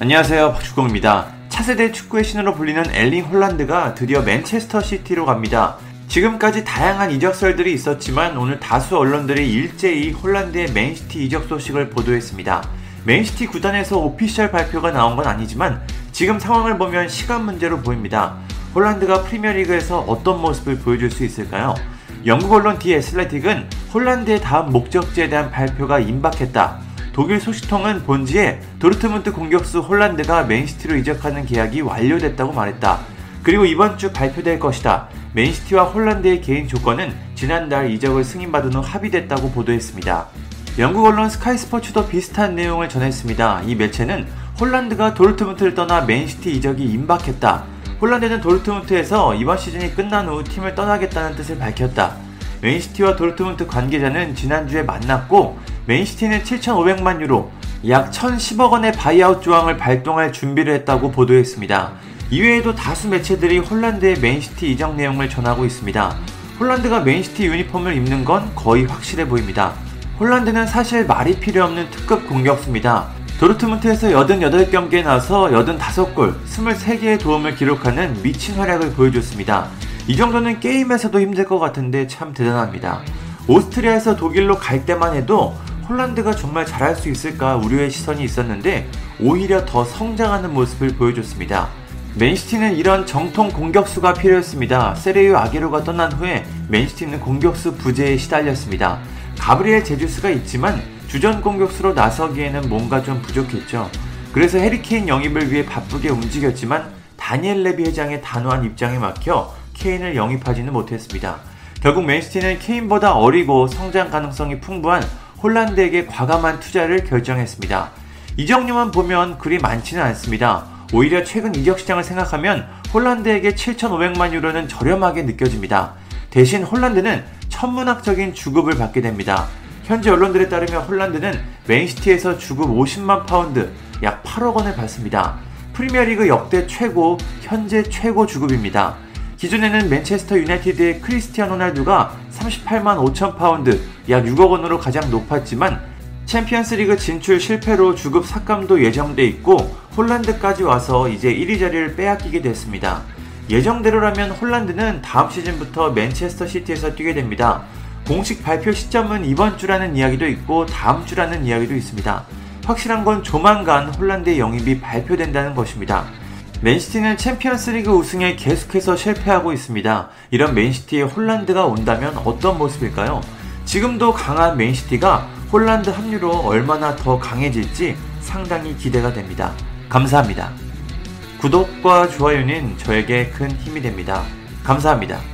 안녕하세요. 박주공입니다. 차세대 축구의 신으로 불리는 엘링 홀란드가 드디어 맨체스터 시티로 갑니다. 지금까지 다양한 이적설들이 있었지만 오늘 다수 언론들이 일제히 홀란드의 맨시티 이적 소식을 보도했습니다. 맨시티 구단에서 official 발표가 나온 건 아니지만 지금 상황을 보면 시간 문제로 보입니다. 홀란드가 프리미어리그에서 어떤 모습을 보여줄 수 있을까요? 영국 언론 The Athletic은 홀란드의 다음 목적지에 대한 발표가 임박했다. 독일 소식통은 본지에 도르트문트 공격수 홀란드가 맨시티로 이적하는 계약이 완료됐다고 말했다. 그리고 이번 주 발표될 것이다. 맨시티와 홀란드의 개인 조건은 지난달 이적을 승인받은 후 합의됐다고 보도했습니다. 영국 언론 Sky Sports도 비슷한 내용을 전했습니다. 이 매체는 홀란드가 도르트문트를 떠나 맨시티 이적이 임박했다. 홀란드는 도르트문트에서 이번 시즌이 끝난 후 팀을 떠나겠다는 뜻을 밝혔다. 맨시티와 도르트문트 관계자는 지난주에 만났고 맨시티는 7,500만 유로, 약 1,010억 원의 buyout 조항을 발동할 준비를 했다고 보도했습니다. 이외에도 다수 매체들이 홀란드의 맨시티 이적 내용을 전하고 있습니다. 홀란드가 맨시티 유니폼을 입는 건 거의 확실해 보입니다. 홀란드는 사실 말이 필요 없는 특급 공격수입니다. 도르트문트에서 88경기에 나서 85골, 23개의 도움을 기록하는 미친 활약을 보여줬습니다. 이 정도는 게임에서도 힘들 것 같은데 참 대단합니다. 오스트리아에서 독일로 갈 때만 해도 홀란드가 정말 잘할 수 있을까 우려의 시선이 있었는데 오히려 더 성장하는 모습을 보여줬습니다. 맨시티는 이런 정통 공격수가 필요했습니다. 세레유 아게로가 떠난 후에 맨시티는 공격수 부재에 시달렸습니다. 가브리엘 제주스가 있지만 주전 공격수로 나서기에는 뭔가 좀 부족했죠. 그래서 해리케인 영입을 위해 바쁘게 움직였지만 다니엘 레비 회장의 단호한 입장에 막혀 케인을 영입하지는 못했습니다. 결국 맨시티는 케인보다 어리고 성장 가능성이 풍부한 홀란드에게 과감한 투자를 결정했습니다. 이적료만 보면 그리 많지는 않습니다. 오히려 최근 이적 시장을 생각하면 홀란드에게 7,500만 유로는 저렴하게 느껴집니다. 대신 홀란드는 천문학적인 주급을 받게 됩니다. 현지 언론들에 따르면 홀란드는 맨시티에서 주급 50만 파운드, 약 8억 원을 받습니다. 프리미어리그 역대 최고, 현재 최고 주급입니다. 기존에는 맨체스터 유나이티드의 크리스티아누 호날두가 38만 5천 파운드, 약 6억 원으로 가장 높았지만 챔피언스 리그 진출 실패로 주급 삭감도 예정돼 있고 홀란드까지 와서 이제 1위 자리를 빼앗기게 됐습니다. 예정대로라면 홀란드는 다음 시즌부터 맨체스터 시티에서 뛰게 됩니다. 공식 발표 시점은 이번 주라는 이야기도 있고 다음 주라는 이야기도 있습니다. 확실한 건 조만간 홀란드의 영입이 발표된다는 것입니다. 맨시티는 챔피언스리그 우승에 계속해서 실패하고 있습니다. 이런 맨시티에 홀란드가 온다면 어떤 모습일까요? 지금도 강한 맨시티가 홀란드 합류로 얼마나 더 강해질지 상당히 기대가 됩니다. 감사합니다. 구독과 좋아요는 저에게 큰 힘이 됩니다. 감사합니다.